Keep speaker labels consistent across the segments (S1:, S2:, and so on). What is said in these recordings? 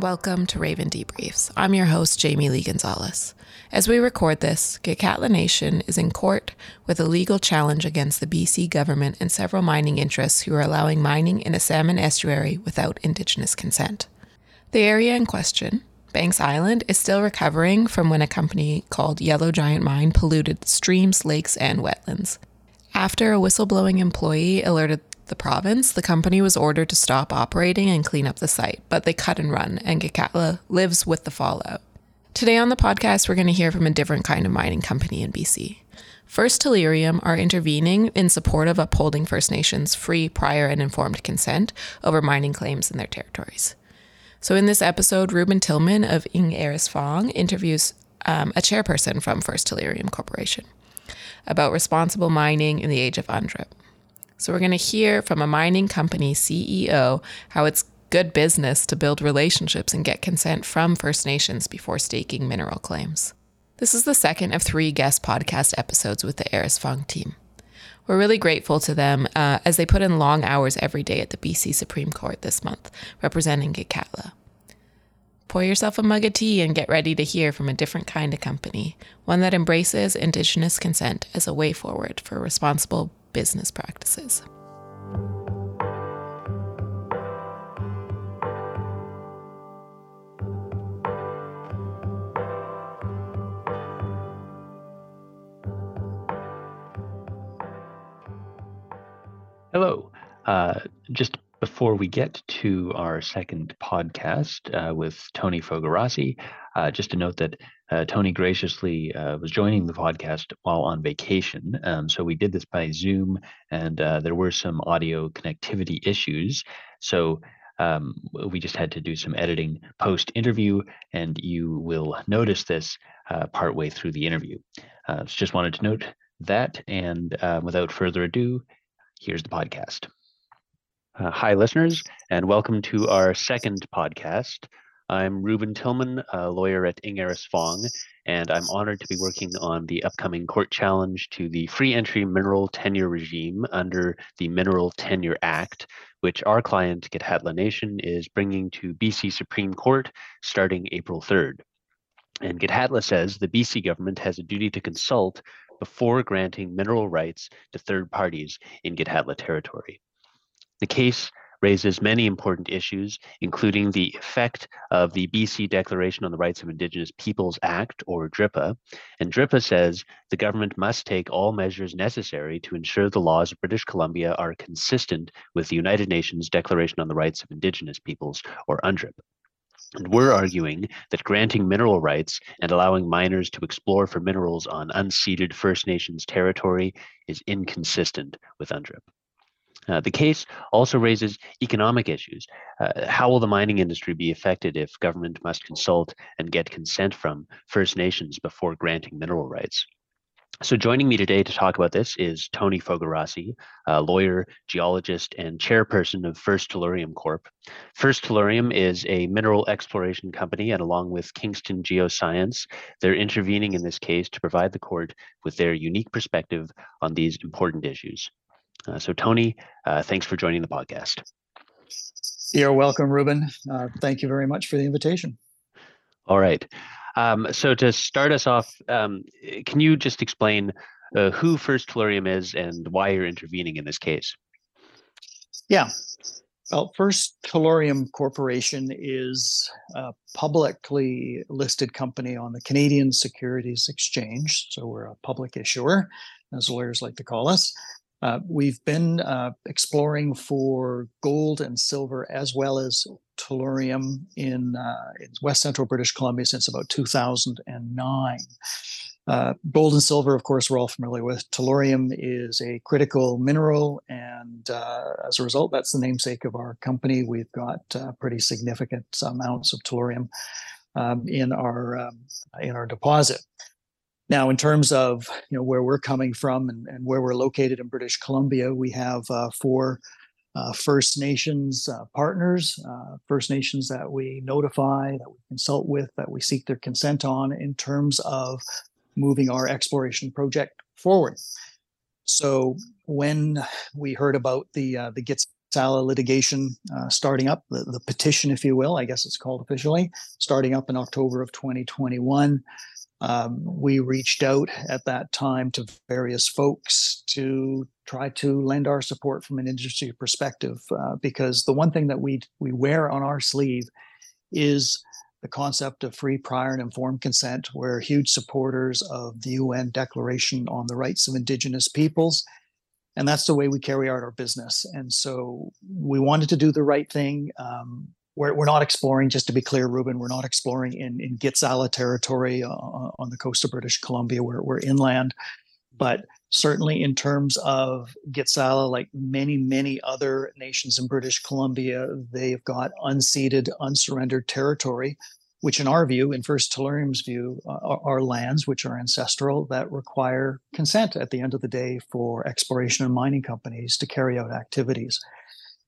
S1: Welcome to Raven Debriefs. I'm your host, Jamie Lee Gonzalez. As we record this, Gitxaala Nation is in court with a legal challenge against the BC government and several mining interests who are allowing mining in a salmon estuary without Indigenous consent. The area in question, Banks Island, is still recovering from when a company called Yellow Giant Mine polluted streams, lakes, and wetlands. After a whistleblowing employee alerted the province, the company was ordered to stop operating and clean up the site, but they cut and run, and Gitxaala lives with the fallout. Today on the podcast, we're going to hear from a different kind of mining company in BC. First Tellurium are intervening in support of upholding First Nations free, prior, and informed consent over mining claims in their territories. So, in this episode, Ruben Tillman of Ng Ariss Fong interviews um, a chairperson from First Tellurium Corporation about responsible mining in the age of UNDRIP. So, we're going to hear from a mining company CEO how it's good business to build relationships and get consent from First Nations before staking mineral claims. This is the second of three guest podcast episodes with the Ariss Fong team. We're really grateful to them uh, as they put in long hours every day at the BC Supreme Court this month, representing Gitxaala. Pour yourself a mug of tea and get ready to hear from a different kind of company, one that embraces Indigenous consent as a way forward for responsible business practices.
S2: Hello. Uh, just before we get to our second podcast uh, with Tony Fogarassy, uh, just to note that uh, Tony graciously uh, was joining the podcast while on vacation. Um, so we did this by Zoom, and uh, there were some audio connectivity issues. So um, we just had to do some editing post interview, and you will notice this uh, partway through the interview. Uh, just wanted to note that, and without further ado, here's the podcast. Uh, hi, listeners, and welcome to our second podcast. I'm Ruben Tillman, a lawyer at Ng Ariss Fong, and I'm honored to be working on the upcoming court challenge to the free entry mineral tenure regime under the Mineral Tenure Act, which our client, Gitxaala Nation, is bringing to BC Supreme Court starting April 3rd. And Gitxaala says the BC government has a duty to consult before granting mineral rights to third parties in Gitxaala territory. The case raises many important issues, including the effect of the BC Declaration on the Rights of Indigenous Peoples Act, or DRIPA. And DRIPA says the government must take all measures necessary to ensure the laws of British Columbia are consistent with the United Nations Declaration on the Rights of Indigenous Peoples, or UNDRIP. And we're arguing that granting mineral rights and allowing miners to explore for minerals on unceded First Nations territory is inconsistent with UNDRIP. Uh, the case also raises economic issues. Uh, how will the mining industry be affected if government must consult and get consent from First Nations before granting mineral rights? So joining me today to talk about this is Tony Fogarassy, a lawyer, geologist, and chairperson of First Tellurium Corp. First Tellurium is a mineral exploration company, and along with Kingston Geoscience, they're intervening in this case to provide the court with their unique perspective on these important issues. Uh, so, Tony, uh, thanks for joining the podcast.
S3: You're welcome, Ruben. Uh, thank you very much for the invitation.
S2: All right. Um, so, to start us off, um, can you just explain uh, who First Tellurium is and why you're intervening in this case?
S3: Yeah. Well, First Tellurium Corporation is a publicly listed company on the Canadian Securities Exchange. So we're a public issuer, as lawyers like to call us. Uh, we've been uh, exploring for gold and silver as well as tellurium in, uh, in West Central British Columbia since about 2009. Uh, gold and silver, of course, we're all familiar with. Tellurium is a critical mineral, and uh, as a result, that's the namesake of our company. We've got pretty significant amounts of tellurium um, in our um, in our deposit. Now, in terms of you know where we're coming from and, and where we're located in British Columbia, we have uh, four uh, First Nations uh, partners, uh, First Nations that we notify, that we consult with, that we seek their consent on in terms of moving our exploration project forward. So when we heard about the uh, the Gitxaala litigation uh, starting up, the, the petition, if you will, I guess it's called officially, starting up in October of 2021. Um, we reached out at that time to various folks to try to lend our support from an industry perspective, uh, because the one thing that we we wear on our sleeve is the concept of free, prior, and informed consent. We're huge supporters of the UN Declaration on the Rights of Indigenous Peoples, and that's the way we carry out our business. And so we wanted to do the right thing. Um, we're, we're not exploring, just to be clear, Ruben, we're not exploring in, in Gitxaala territory uh, on the coast of British Columbia. We're, we're inland. But certainly in terms of Gitxaala, like many, many other nations in British Columbia, they've got unceded, unsurrendered territory, which in our view, in First Tellurium's view, uh, are, are lands which are ancestral that require consent at the end of the day for exploration and mining companies to carry out activities.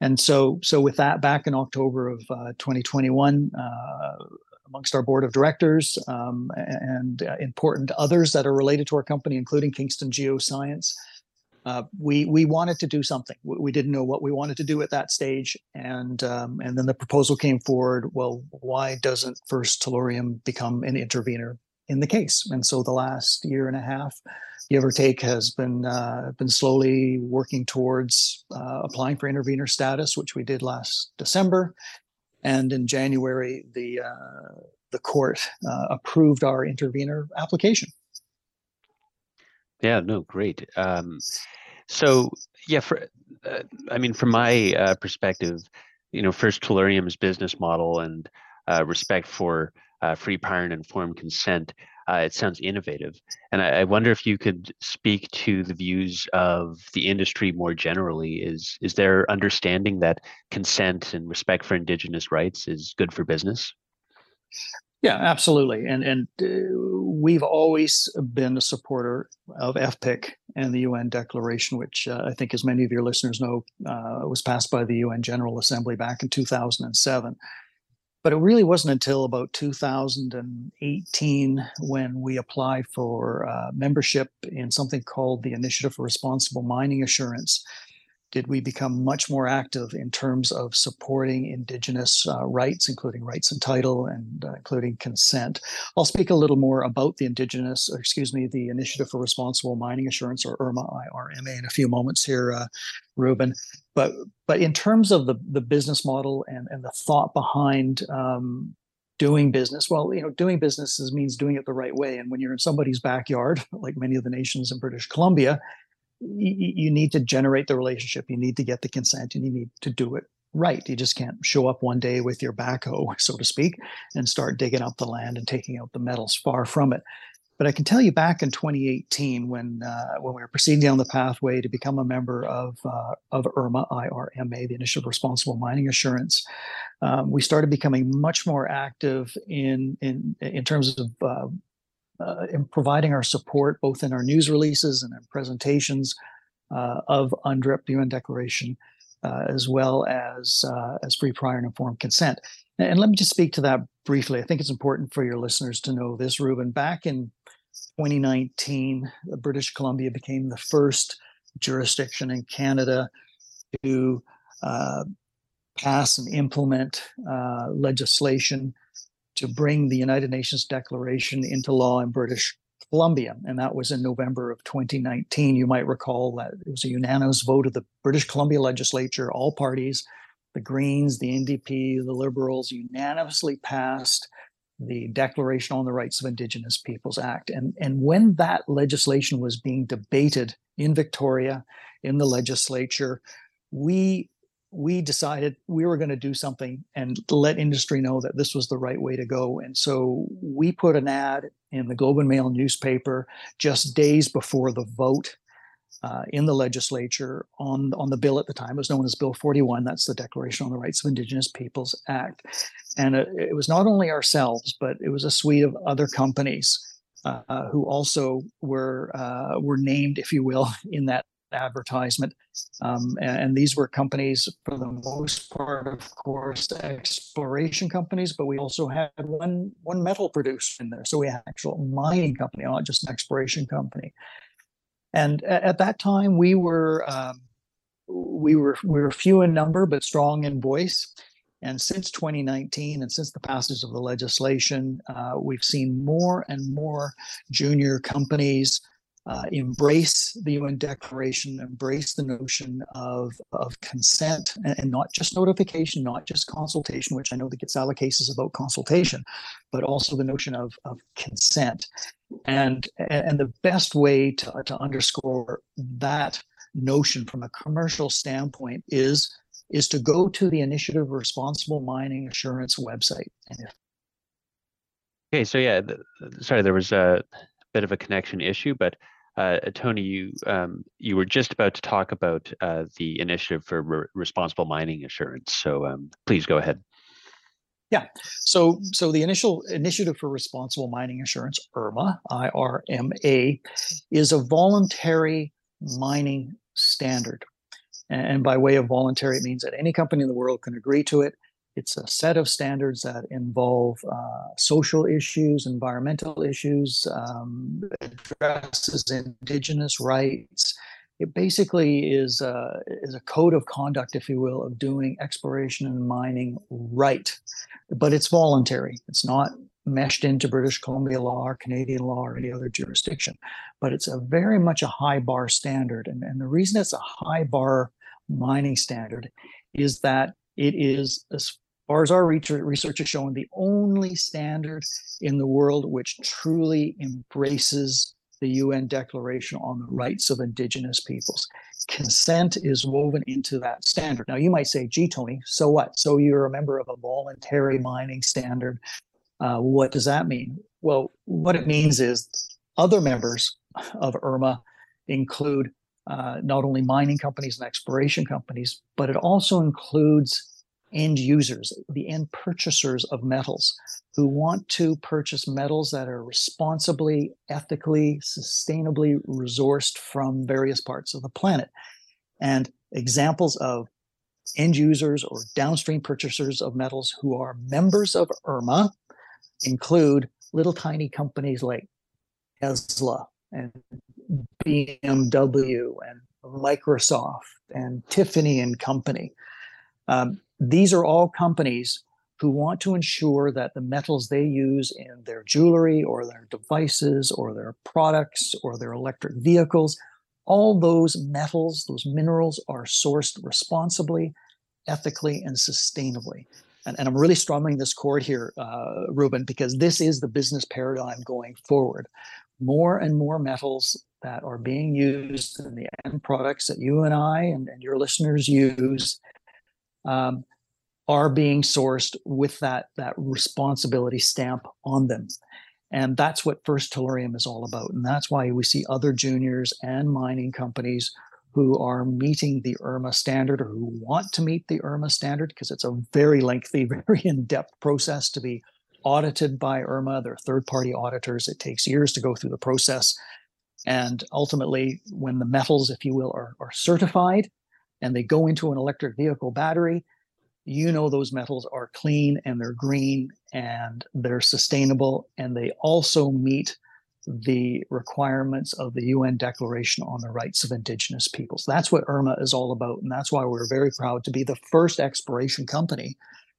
S3: And so, so with that, back in October of uh, 2021, uh, amongst our board of directors um, and uh, important others that are related to our company, including Kingston Geoscience, uh, we we wanted to do something. We didn't know what we wanted to do at that stage, and um, and then the proposal came forward. Well, why doesn't First Tellurium become an intervener in the case? And so the last year and a half, give or take, has been uh, been slowly working towards uh, applying for intervener status, which we did last December. And in January, the uh, the court uh, approved our intervener application.
S2: Yeah, no, great. Um, so yeah, for uh, I mean, from my uh, perspective, you know, First Tellurium's business model and respect for free, prior, and informed consent uh, it sounds innovative. And I, I, wonder if you could speak to the views of the industry more generally. Is is there understanding that consent and respect for Indigenous rights is good for business?
S3: Yeah, absolutely. And and uh, we've always been a supporter of FPIC and the UN Declaration, which uh, I think, as many of your listeners know, uh, was passed by the UN General Assembly back in 2007. But it really wasn't until about 2018 when we applied for uh, membership in something called the Initiative for Responsible Mining Assurance did we become much more active in terms of supporting Indigenous uh, rights, including rights and title and uh, including consent. I'll speak a little more about the Indigenous, excuse me, the Initiative for Responsible Mining Assurance, or IRMA, IRMA, in a few moments here, uh, Ruben. But but in terms of the the business model and and the thought behind um, doing business well you know doing businesses means doing it the right way and when you're in somebody's backyard like many of the nations in british columbia you need to generate the relationship. You need to get the consent and you need to do it right. You just can't show up one day with your backhoe, so to speak, and start digging up the land and taking out the metals. Far from it. But I can tell you back in 2018, when uh, when we were proceeding down the pathway to become a member of uh, of IRMA, IRMA, the Initiative Responsible Mining Assurance, um, we started becoming much more active in in in terms of uh, uh, in providing our support both in our news releases and in presentations uh, of UNDRIP, the UN Declaration, uh, as well as uh, as free, prior, and informed consent. And, and let me just speak to that briefly. I think it's important for your listeners to know this, Ruben. Back in 2019, British Columbia became the first jurisdiction in Canada to uh, pass and implement uh, legislation to bring the United Nations Declaration into law in British Columbia. And that was in November of 2019. You might recall that it was a unanimous vote of the British Columbia legislature, all parties, the Greens, the NDP, the Liberals unanimously passed the Declaration on the Rights of Indigenous Peoples Act. And, and when that legislation was being debated in Victoria, in the legislature, we we decided we were going to do something and let industry know that this was the right way to go. And so we put an ad in the Globe and Mail newspaper just days before the vote uh, in the legislature on, on the bill at the time. It was known as Bill 41. That's the Declaration on the Rights of Indigenous Peoples Act. And it, it was not only ourselves, but it was a suite of other companies uh, who also were uh, were named, if you will, in that advertisement. Um, and, and, these were companies, for the most part, of course, exploration companies, but we also had one one metal producer in there. So we had an actual mining company, not just an exploration company. And at, at that time, we were um, we were we were few in number but strong in voice. And since 2019 and since the passage of the legislation, uh, we've seen more and more junior companies uh, embrace the UN Declaration, embrace the notion of, of consent and, and, not just notification, not just consultation, which I know that gets out of cases about consultation, but also the notion of, of consent. And, and the best way to, to underscore that notion from a commercial standpoint is is to go to the Initiative Responsible Mining Assurance website. If-
S2: okay, so yeah, sorry, there was a bit of a connection issue, but uh, Tony, you um, you were just about to talk about uh, the Initiative for Re- Responsible Mining Assurance. So um, please go ahead.
S3: Yeah. So so the initial Initiative for Responsible Mining Assurance, IRMA, I R M A, is a voluntary mining standard. And by way of voluntary, it means that any company in the world can agree to it. It's a set of standards that involve uh, social issues, environmental issues, um, addresses indigenous rights. It basically is a, is a code of conduct, if you will, of doing exploration and mining right. But it's voluntary. It's not meshed into British Columbia law or Canadian law or any other jurisdiction. But it's a very much a high bar standard. And, and the reason it's a high bar mining standard is that it is, as far as our research has shown, the only standard in the world which truly embraces the UN Declaration on the Rights of Indigenous Peoples. Consent is woven into that standard. Now, you might say, gee, Tony, so what? So you're a member of a voluntary mining standard. Uh, what does that mean? Well, what it means is other members of IRMA include uh, not only mining companies and exploration companies, but it also includes end users, the end purchasers of metals who want to purchase metals that are responsibly, ethically, sustainably resourced from various parts of the planet. And examples of end users or downstream purchasers of metals who are members of IRMA include little tiny companies like Tesla and BMW and Microsoft and Tiffany and Company. Um, these are all companies who want to ensure that the metals they use in their jewelry or their devices or their products or their electric vehicles, all those metals, those minerals are sourced responsibly, ethically, and sustainably. And, and I'm really strumming this chord here, uh, Ruben, because this is the business paradigm going forward. More and more metals that are being used in the end products that you and I and, and your listeners use um, are being sourced with that, that responsibility stamp on them. And that's what First Tellurium is all about. And that's why we see other juniors and mining companies who are meeting the IRMA standard or who want to meet the IRMA standard because it's a very lengthy, very in depth process to be audited by IRMA. They're third party auditors. It takes years to go through the process. And ultimately, when the metals, if you will, are, are certified and they go into an electric vehicle battery, you know those metals are clean and they're green and they're sustainable and they also meet the requirements of the UN Declaration on the Rights of Indigenous Peoples. That's what IRMA is all about. And that's why we're very proud to be the first exploration company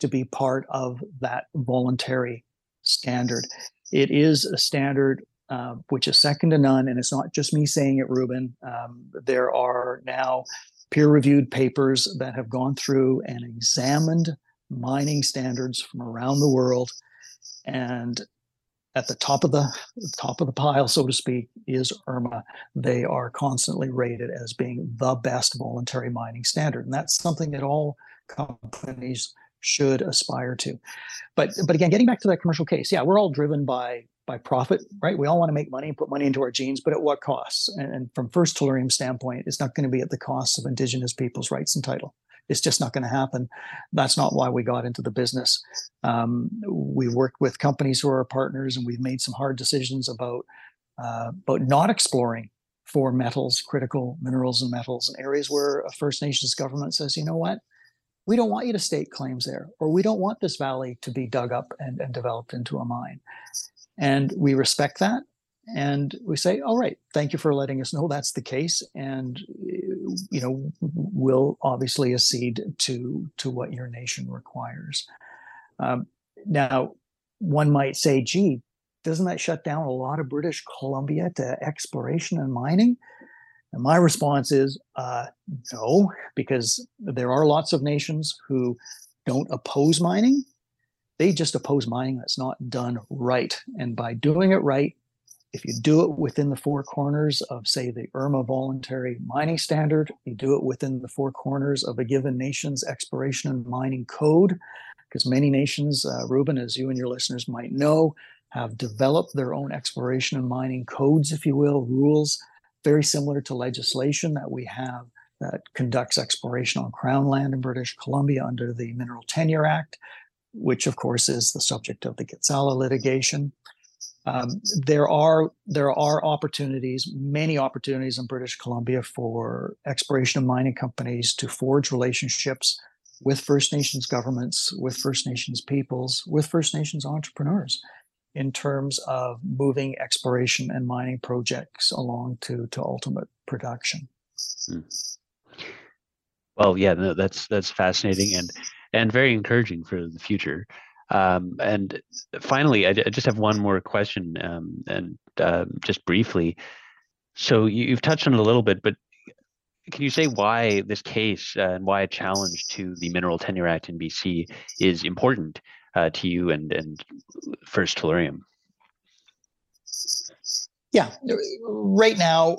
S3: to be part of that voluntary standard. It is a standard uh, which is second to none. And it's not just me saying it, Ruben. Um, there are now peer reviewed papers that have gone through and examined mining standards from around the world. And at the top of the top of the pile, so to speak, is IRMA. They are constantly rated as being the best voluntary mining standard, and that's something that all companies should aspire to. But but again, getting back to that commercial case, yeah, we're all driven by by profit, right? We all want to make money and put money into our jeans, but at what costs? And, and from First Tellurium standpoint, it's not going to be at the cost of Indigenous people's rights and title. It's just not going to happen. That's not why we got into the business. Um, we worked with companies who are our partners, and we've made some hard decisions about uh, about not exploring for metals, critical minerals and metals in areas where a First Nations government says, you know what, we don't want you to stake claims there, or we don't want this valley to be dug up and, and developed into a mine. And we respect that. And we say, all right, thank you for letting us know that's the case. And you know, we'll obviously accede to to what your nation requires. Um, now, one might say, "Gee, doesn't that shut down a lot of British Columbia to exploration and mining?" And my response is uh, no, because there are lots of nations who don't oppose mining. They just oppose mining that's not done right. And by doing it right, if you do it within the four corners of, say, the IRMA voluntary mining standard, you do it within the four corners of a given nation's exploration and mining code, because many nations, uh, Ruben, as you and your listeners might know, have developed their own exploration and mining codes, if you will, rules very similar to legislation that we have that conducts exploration on Crown land in British Columbia under the Mineral Tenure Act, which of course is the subject of the Gitxaala litigation. Um, there are there are opportunities, many opportunities in British Columbia for exploration and mining companies to forge relationships with First Nations governments, with First Nations peoples, with First Nations entrepreneurs in terms of moving exploration and mining projects along to, to ultimate production. Hmm.
S2: Well, yeah, no, that's that's fascinating and and very encouraging for the future. Um, and finally, I, I, just have one more question, um, and uh, just briefly. So you, have touched on it a little bit, but can you say why this case uh, and why a challenge to the Mineral Tenure Act in BC is important uh, to you and and First Tellurium?
S3: Yeah, right now,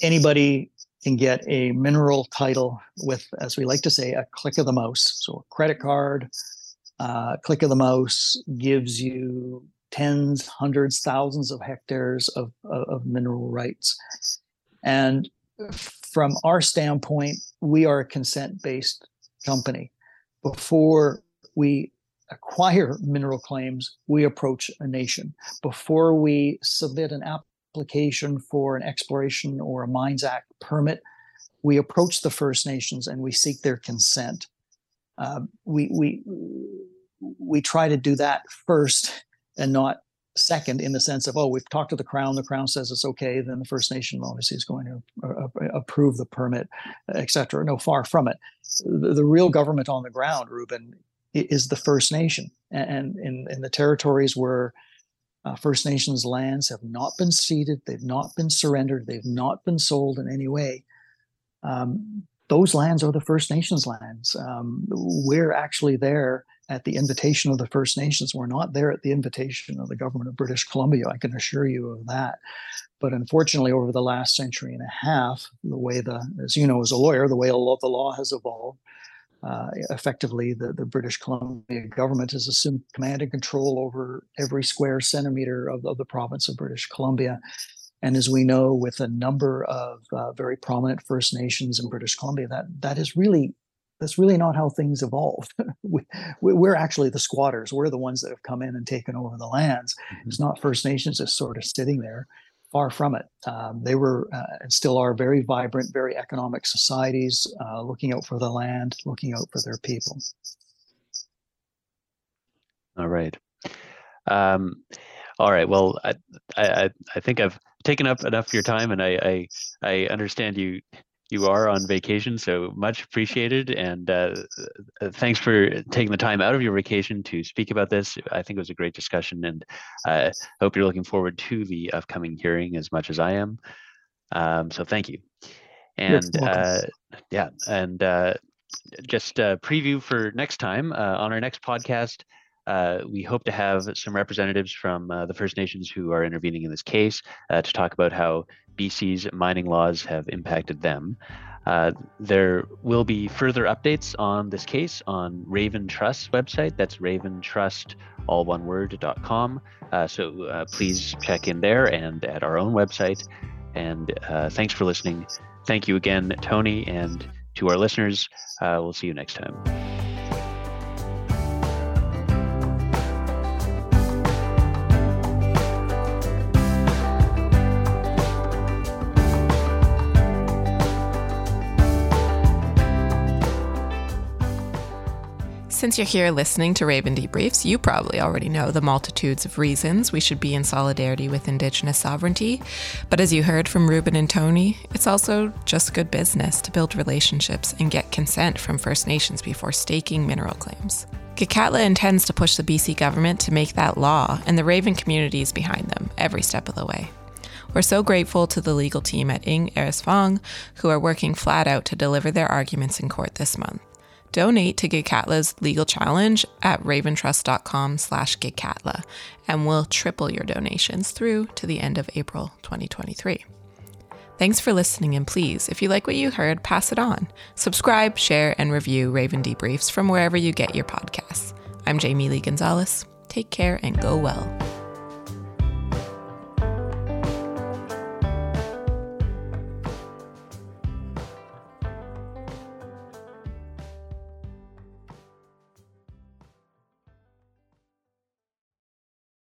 S3: anybody can get a mineral title with, as we like to say, a click of the mouse. So a credit card, uh, click of the mouse gives you tens, hundreds, thousands of hectares of, of, of mineral rights. And from our standpoint, we are a consent based company. Before we acquire mineral claims, we approach a nation. Before we submit an application for an exploration or a Mines Act permit, we approach the First Nations and we seek their consent. Uh, we we we try to do that first and not second in the sense of oh we've talked to the crown the crown says it's okay then the first nation obviously is going to uh, uh approve the permit etc no far from it the, the, real government on the ground ruben is the First Nation. And in, in the territories where uh, First Nations lands have not been ceded, they've not been surrendered, they've not been sold in any way. Um, those lands are the First Nations lands. Um, we're actually there at the invitation of the First Nations. We're not there at the invitation of the government of British Columbia. I can assure you of that. But unfortunately, over the last century and a half, the way the, as you know, as a lawyer, the way the law has evolved, uh, effectively the, the British Columbia government has assumed command and control over every square centimeter of, of the province of British Columbia. And as we know, with a number of uh, very prominent First Nations in British Columbia, that that is really that's really not how things evolve. we, we're actually the squatters. We're the ones that have come in and taken over the lands. Mm-hmm. It's not First Nations just sort of sitting there. Far from it. Um, they were uh, and still are very vibrant, very economic societies, uh, looking out for the land, looking out for their people.
S2: All right. Um, all right. Well, I, I I think I've taken up enough of your time, and I I, I understand you you are on vacation, so much appreciated. And uh, uh, thanks for taking the time out of your vacation to speak about this. I think it was a great discussion, and I uh, hope you're looking forward to the upcoming hearing as much as I am. Um, so thank you. And uh, yeah, and uh, just a preview for next time uh, on our next podcast. Uh, we hope to have some representatives from uh, the First Nations who are intervening in this case uh, to talk about how BC's mining laws have impacted them. Uh, there will be further updates on this case on Raven Trust's website. That's raventrust, all one word.com. Uh, so uh, please check in there and at our own website. And thanks for listening. Thank you again, Tony, and to our listeners. we'll see you next time.
S1: Since you're here listening to Raven Debriefs, you probably already know the multitudes of reasons we should be in solidarity with Indigenous sovereignty. But as you heard from Ruben and Tony, it's also just good business to build relationships and get consent from First Nations before staking mineral claims. Gitxaala intends to push the BC government to make that law, and the Raven community is behind them every step of the way. We're so grateful to the legal team at Ng Ariss Fong who are working flat out to deliver their arguments in court this month. Donate to Gitxaala's legal challenge at raventrust.com slash Gitxaala, and we'll triple your donations through to the end of April 2023. Thanks for listening, and please, if you like what you heard, pass it on. Subscribe, share, and review Raven Debriefs from wherever you get your podcasts. I'm Jamie Lee Gonzalez. Take care and go well.